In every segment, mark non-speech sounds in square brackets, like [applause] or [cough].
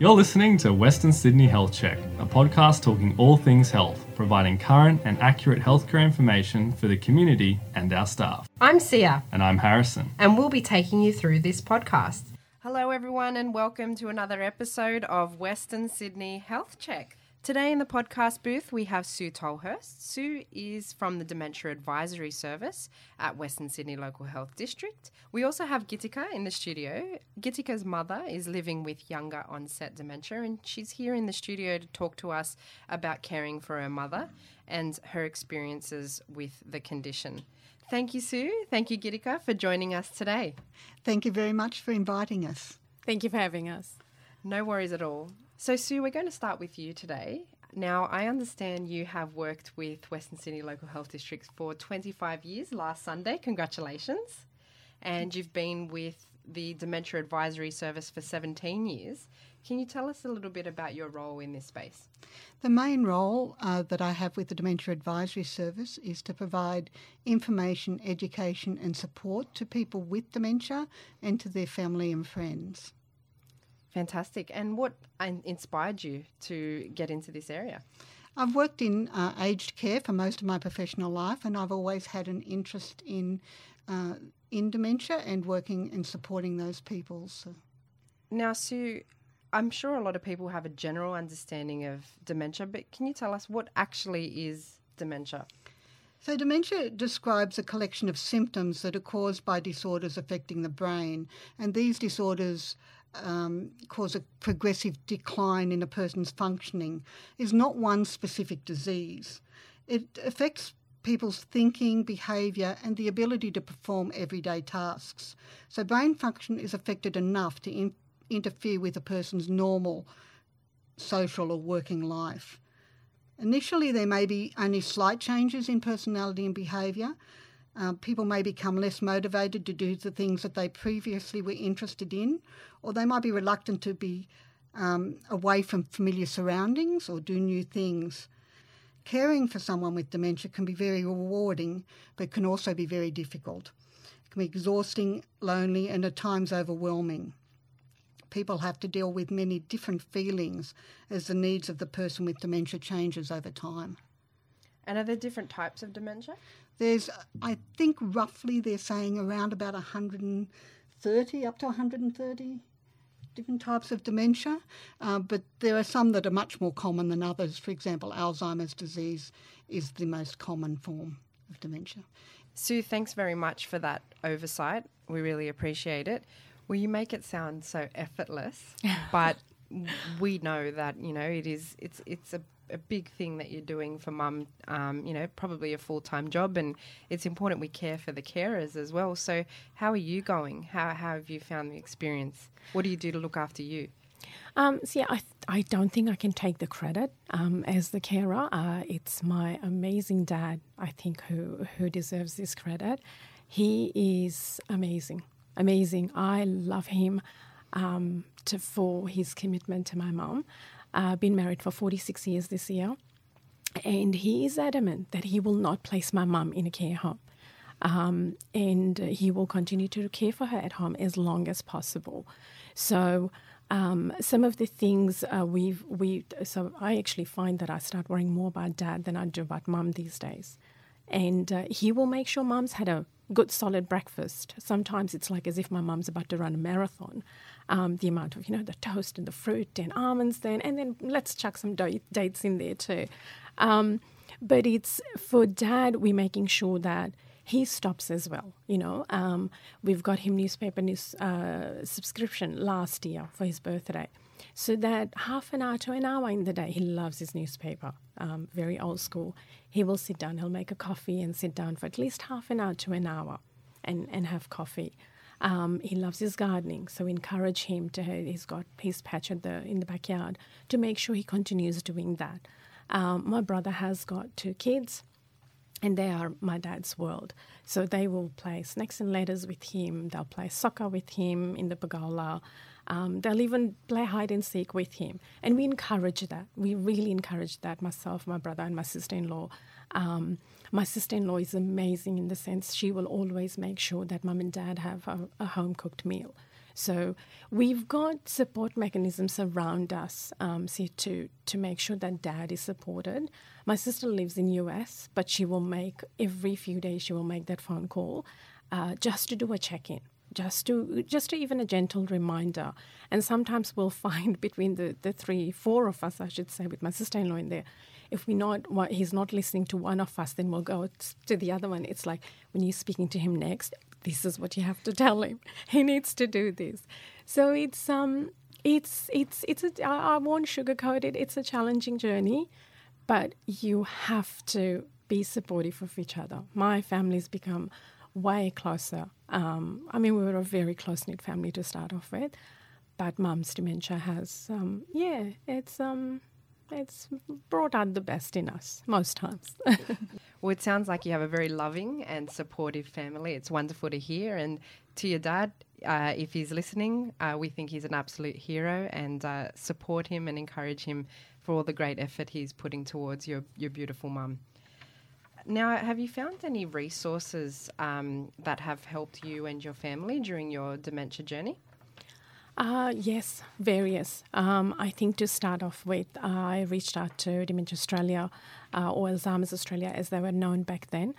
You're listening to Western Sydney Health Check, a podcast talking all things health, providing current and accurate healthcare information for the community and our staff. I'm Sia, And I'm Harrison. and we'll be taking you through this podcast. Hello, everyone, and welcome to another episode of Western Sydney Health Check. Today in the podcast booth, we have Sue Tolhurst. Sue is from the Dementia Advisory Service at Western Sydney Local Health District. We also have Gitika in the studio. Gitika's mother is living with younger onset dementia, and she's here in the studio to talk to us about caring for her mother and her experiences with the condition. Thank you, Sue. Thank you, Gitika, for joining us today. Thank you very much for inviting us. Thank you for having us. No worries at all. So, Sue, we're going to start with you today. Now, I understand you have worked with Western Sydney Local Health Districts for 25 years last Sunday. Congratulations. And you've been with the Dementia Advisory Service for 17 years. Can you tell us a little bit about your role in this space? The main role uh, that I have with the Dementia Advisory Service is to provide information, education, and support to people with dementia and to their family and friends. Fantastic. And what inspired you to get into this area? I've worked in uh, aged care for most of my professional life, and I've always had an interest in uh, in dementia and working and supporting those people. So. Now, Sue, I'm sure a lot of people have a general understanding of dementia, but can you tell us what actually is dementia? So, dementia describes a collection of symptoms that are caused by disorders affecting the brain, and these disorders um, cause a progressive decline in a person's functioning. Is not one specific disease. It affects people's thinking, behaviour, and the ability to perform everyday tasks. So, brain function is affected enough to in- interfere with a person's normal social or working life. Initially, there may be only slight changes in personality and behaviour. Um, people may become less motivated to do the things that they previously were interested in, or they might be reluctant to be um, away from familiar surroundings or do new things. Caring for someone with dementia can be very rewarding, but can also be very difficult. It can be exhausting, lonely, and at times overwhelming people have to deal with many different feelings as the needs of the person with dementia changes over time. And are there different types of dementia? There's, I think, roughly they're saying around about 130 up to 130 different types of dementia, uh, but there are some that are much more common than others. For example, Alzheimer's disease is the most common form of dementia. Sue, thanks very much for that oversight. We really appreciate it. Well, you make it sound so effortless, [laughs] but we know that you know it is. It's it's a, a big thing that you're doing for mum. Um, you know, probably a full time job, and it's important we care for the carers as well. So, how are you going? How, how have you found the experience? What do you do to look after you? Um, so yeah, I, I don't think I can take the credit um, as the carer. Uh, it's my amazing dad, I think, who who deserves this credit. He is amazing, amazing. I love him um, to, for his commitment to my mum. Uh, been married for 46 years this year, and he is adamant that he will not place my mum in a care home. Um, and he will continue to care for her at home as long as possible. So, um, some of the things uh, we've we so I actually find that I start worrying more about dad than I do about mum these days, and uh, he will make sure mum's had a good solid breakfast. Sometimes it's like as if my mum's about to run a marathon. Um, the amount of you know the toast and the fruit and almonds then, and then let's chuck some do- dates in there too. Um, but it's for dad, we're making sure that he stops as well. You know, um, we've got him newspaper news uh, subscription last year for his birthday, so that half an hour to an hour in the day, he loves his newspaper. Um, very old school. He will sit down. He'll make a coffee and sit down for at least half an hour to an hour, and and have coffee. Um, he loves his gardening, so encourage him to. He's got his patch at the in the backyard to make sure he continues doing that. Um, my brother has got two kids and they are my dad's world. So they will play snakes and ladders with him. They'll play soccer with him in the pergola. Um, they'll even play hide and seek with him, and we encourage that. We really encourage that. Myself, my brother, and my sister-in-law. Um, my sister-in-law is amazing in the sense she will always make sure that mum and dad have a, a home-cooked meal. So we've got support mechanisms around us um, see, to to make sure that dad is supported. My sister lives in US, but she will make every few days she will make that phone call uh, just to do a check in just to just to even a gentle reminder. And sometimes we'll [laughs] find between the, the three, four of us, I should say, with my sister-in-law in there, if we not he's not listening to one of us, then we'll go to the other one. It's like when you're speaking to him next, this is what you have to [laughs] tell him. He needs to do this. So it's um it's it's it's a I won't sugarcoat it. It's a challenging journey, but you have to be supportive of each other. My family's become way closer. Um, I mean, we were a very close knit family to start off with, but mum's dementia has, um, yeah, it's um, it's brought out the best in us most times. [laughs] well, it sounds like you have a very loving and supportive family. It's wonderful to hear. And to your dad, uh, if he's listening, uh, we think he's an absolute hero and uh, support him and encourage him for all the great effort he's putting towards your, your beautiful mum. Now, have you found any resources um, that have helped you and your family during your dementia journey? Uh, yes, various. Um, I think to start off with, uh, I reached out to Dementia Australia uh, or Alzheimer's Australia as they were known back then.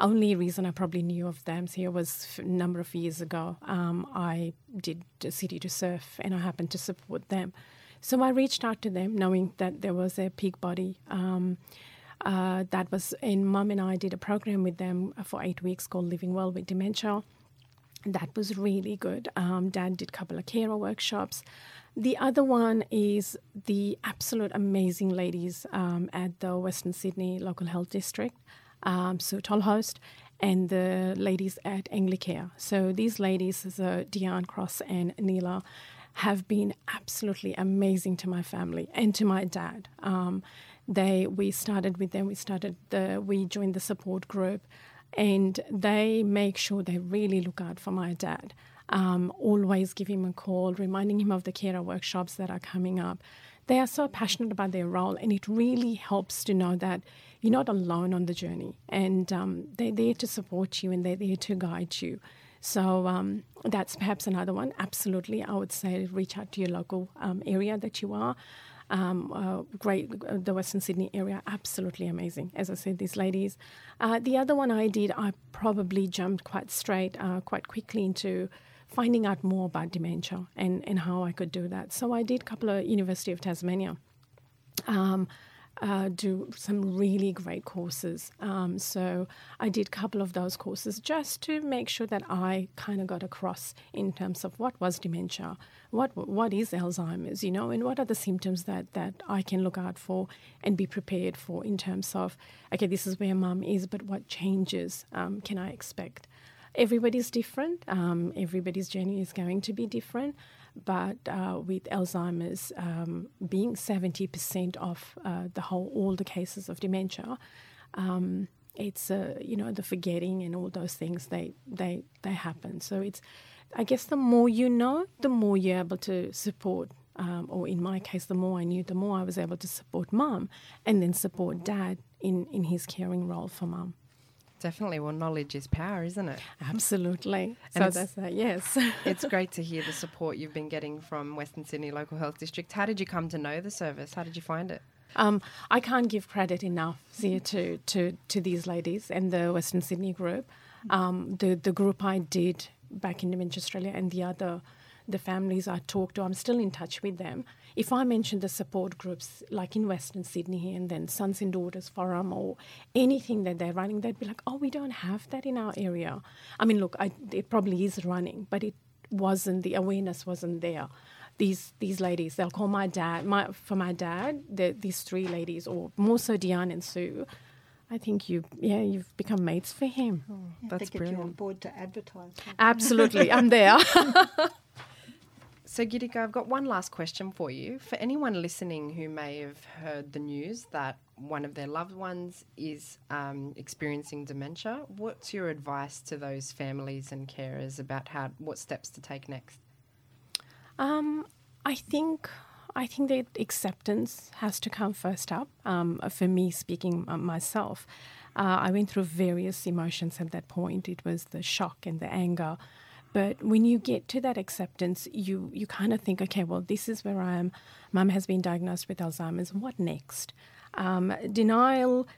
Only reason I probably knew of them here was a number of years ago. Um, I did a City to Surf and I happened to support them. So I reached out to them knowing that there was a peak body. Um, uh, that was, and mum and I did a program with them for eight weeks called Living Well with Dementia that was really good. Um, Dad did a couple of carer workshops. The other one is the absolute amazing ladies um, at the Western Sydney Local Health District, um, Sue Tolhurst, and the ladies at Anglicare. So these ladies, uh, Diane Cross and Neela, have been absolutely amazing to my family and to my dad. Um, they we started with them. We started the we joined the support group and they make sure they really look out for my dad. Um, always give him a call, reminding him of the carer workshops that are coming up. They are so passionate about their role, and it really helps to know that you're not alone on the journey, and um, they're there to support you and they're there to guide you. So um, that's perhaps another one. Absolutely, I would say reach out to your local um, area that you are um, uh, great, uh, the Western Sydney area, absolutely amazing. As I said, these ladies. Uh, the other one I did, I probably jumped quite straight, uh, quite quickly into finding out more about dementia and, and how I could do that. So I did a couple of University of Tasmania. Um, uh, do some really great courses. Um, so I did a couple of those courses just to make sure that I kind of got across in terms of what was dementia, what what is Alzheimer's, you know, and what are the symptoms that that I can look out for and be prepared for in terms of okay, this is where mum is, but what changes um, can I expect? Everybody's different. Um, everybody's journey is going to be different. But uh, with Alzheimer's um, being 70% of uh, the whole, all the cases of dementia, um, it's uh, you know the forgetting and all those things they they they happen. So it's I guess the more you know, the more you're able to support. Um, or in my case, the more I knew, the more I was able to support mum and then support dad in, in his caring role for mum. Definitely. Well, knowledge is power, isn't it? Absolutely. And so that's uh, yes. [laughs] it's great to hear the [laughs] support you've been getting from Western Sydney Local Health District. How did you come to know the service? How did you find it? Um, I can't give credit enough to, to, to these ladies and the Western Sydney group. Um, the, the group I did back in Dementia Australia and the other the families I talk to, I'm still in touch with them if I mention the support groups like in Western Sydney and then Sons and Daughters Forum or anything that they're running, they'd be like, oh, we don't have that in our area. I mean, look, I, it probably is running, but it wasn't, the awareness wasn't there. These these ladies, they'll call my dad, my for my dad, these three ladies, or more so Diane and Sue. I think you, yeah, you've become mates for him. Oh, That's brilliant. you on board to advertise. Absolutely, I'm there. [laughs] [laughs] So, Gitika, I've got one last question for you. For anyone listening who may have heard the news that one of their loved ones is um, experiencing dementia, what's your advice to those families and carers about how what steps to take next? Um, I think I think that acceptance has to come first up. Um, for me, speaking uh, myself, uh, I went through various emotions at that point. It was the shock and the anger but when you get to that acceptance, you you kind of think, okay, well, this is where I am. Mum has been diagnosed with Alzheimer's. What next? Um, denial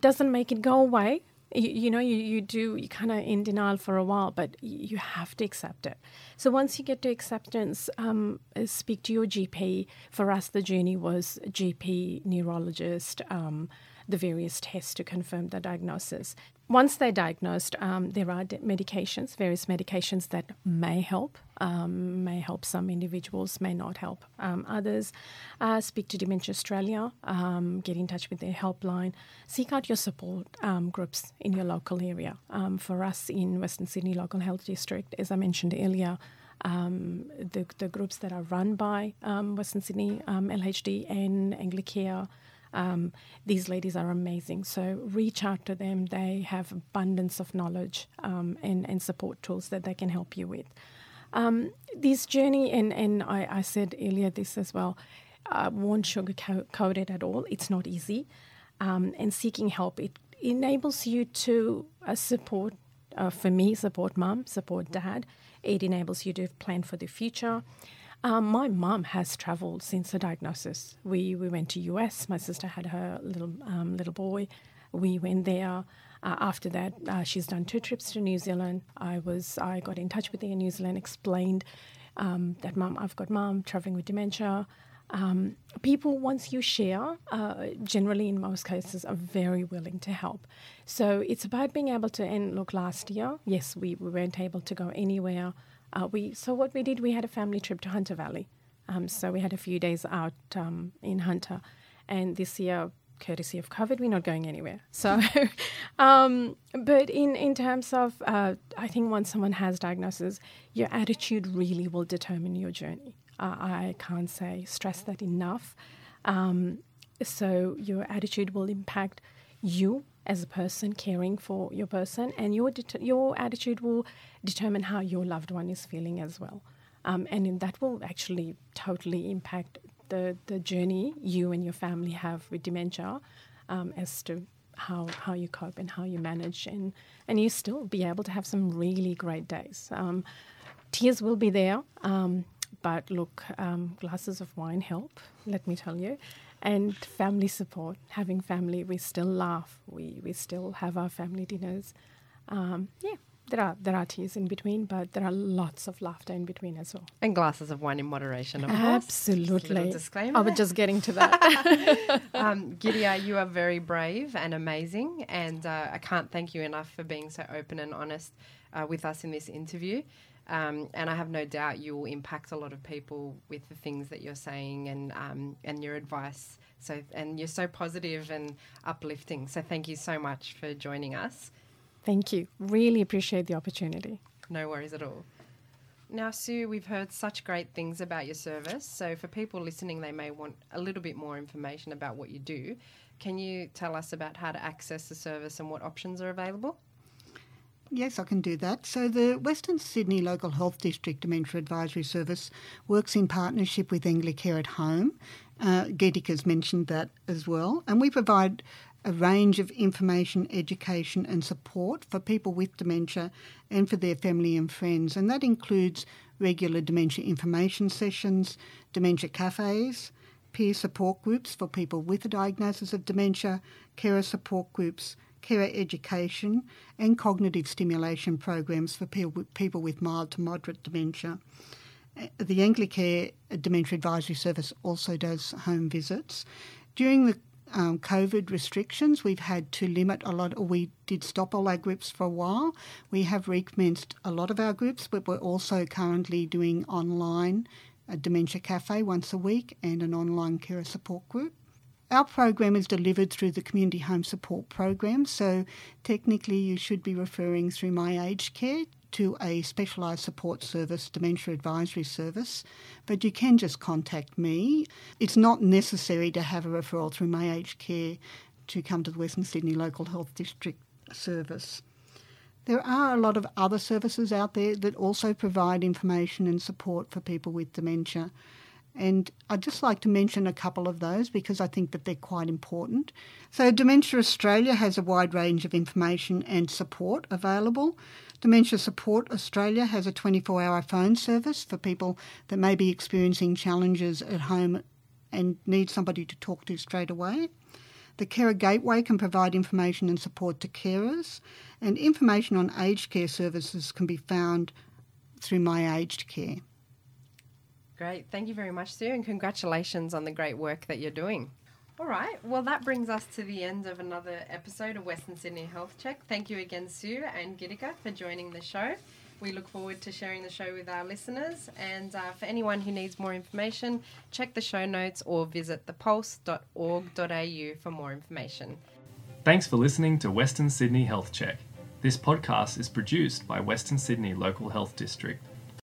doesn't make it go away. You, you know, you, you do, you kind of in denial for a while, but you have to accept it. So once you get to acceptance, um, speak to your GP. For us, the journey was GP, neurologist, um, the various tests to confirm the diagnosis. Once they're diagnosed, um, there are medications, various medications that may help, um, may help some individuals, may not help um, others. Uh, speak to Dementia Australia, um, get in touch with their helpline, seek out your support um, groups in your local area. Um, for us in Western Sydney Local Health District, as I mentioned earlier, um, the, the groups that are run by Western Sydney LHD and Anglicare um, these ladies are amazing. So reach out to them. They have abundance of knowledge um, and, and support tools that they can help you with. Um, this journey, and, and I, I, said earlier this as well, I won't sugarcoat it at all. It's not easy. Um, and seeking help, it enables you to uh, support, uh, for me, support mum, support dad. It enables you to plan for the future. Um, my mum has travelled since the diagnosis. We we went to US. My sister had her little um, little boy. We went there. Uh, after that, uh, she's done two trips to New Zealand. I was I got in touch with her in New Zealand, explained um, that mum, I've got mum travelling with dementia. Um, people, once you share, uh, generally in most cases, are very willing to help. So it's about being able to. And look, last year, yes, we, we weren't able to go anywhere uh, we so what we did, we had a family trip to Hunter Valley. Um, so we had a few days out um, in Hunter, and this year, courtesy of COVID, we're not going anywhere. So, [laughs] um, but in in terms of, uh, I think once someone has diagnosis, your attitude really will determine your journey. Uh, I can't say stress that enough. Um, so your attitude will impact you as a person caring for your person, and your your attitude will determine how your loved one is feeling as well, um, and that will actually totally impact the the journey you and your family have with dementia, um, as to how how you cope and how you manage, and and you still be able to have some really great days. Um, tears will be there. Um, but look, um, glasses of wine help, let me tell you and family support. Having family, we still laugh. We we still have our family dinners. Um, yeah, there are there are tears in between, but there are lots of laughter in between as well. And glasses of wine in moderation, of course. Absolutely. disclaimer. I was just getting to that. [laughs] [laughs] um, Gitika, you are very brave and amazing, and uh, I can't thank you enough for being so open and honest uh, with us in this interview. Um, and I have no doubt you will impact a lot of people with the things that you're saying and um, and your advice. So and you're so positive and uplifting. So thank you so much for joining us. Thank you. Really appreciate the opportunity. No worries at all. Now, Sue, we've heard such great things about your service. So, for people listening, they may want a little bit more information about what you do. Can you tell us about how to access the service and what options are available? Yes, I can do that. So, the Western Sydney Local Health District Dementia Advisory Service works in partnership with Anglicare at Home. Uh, has mentioned that as well. And we provide a range of information, education, and support for people with dementia and for their family and friends. And that includes regular dementia information sessions, dementia cafes, peer support groups for people with a diagnosis of dementia, carer support groups, carer education, and cognitive stimulation programs for people with mild to moderate dementia. The Anglicare Dementia Advisory Service also does home visits. During the um, COVID restrictions, we've had to limit a lot. We did stop all our groups for a while. We have recommenced a lot of our groups, but we're also currently doing online a dementia cafe once a week and an online carer support group. Our program is delivered through the Community Home Support Program, so technically you should be referring through My Aged Care to a specialised support service, dementia advisory service, but you can just contact me. It's not necessary to have a referral through My Aged Care to come to the Western Sydney Local Health District service. There are a lot of other services out there that also provide information and support for people with dementia. And I'd just like to mention a couple of those because I think that they're quite important. So, Dementia Australia has a wide range of information and support available. Dementia Support Australia has a 24 hour phone service for people that may be experiencing challenges at home and need somebody to talk to straight away. The Carer Gateway can provide information and support to carers, and information on aged care services can be found through My Aged Care. Great. Thank you very much, Sue, and congratulations on the great work that you're doing. All right. Well, that brings us to the end of another episode of Western Sydney Health Check. Thank you again, Sue and Gitika, for joining the show. We look forward to sharing the show with our listeners. And uh, for anyone who needs more information, check the show notes or visit thepulse.org.au for more information. Thanks for listening to Western Sydney Health Check. This podcast is produced by Western Sydney Local Health District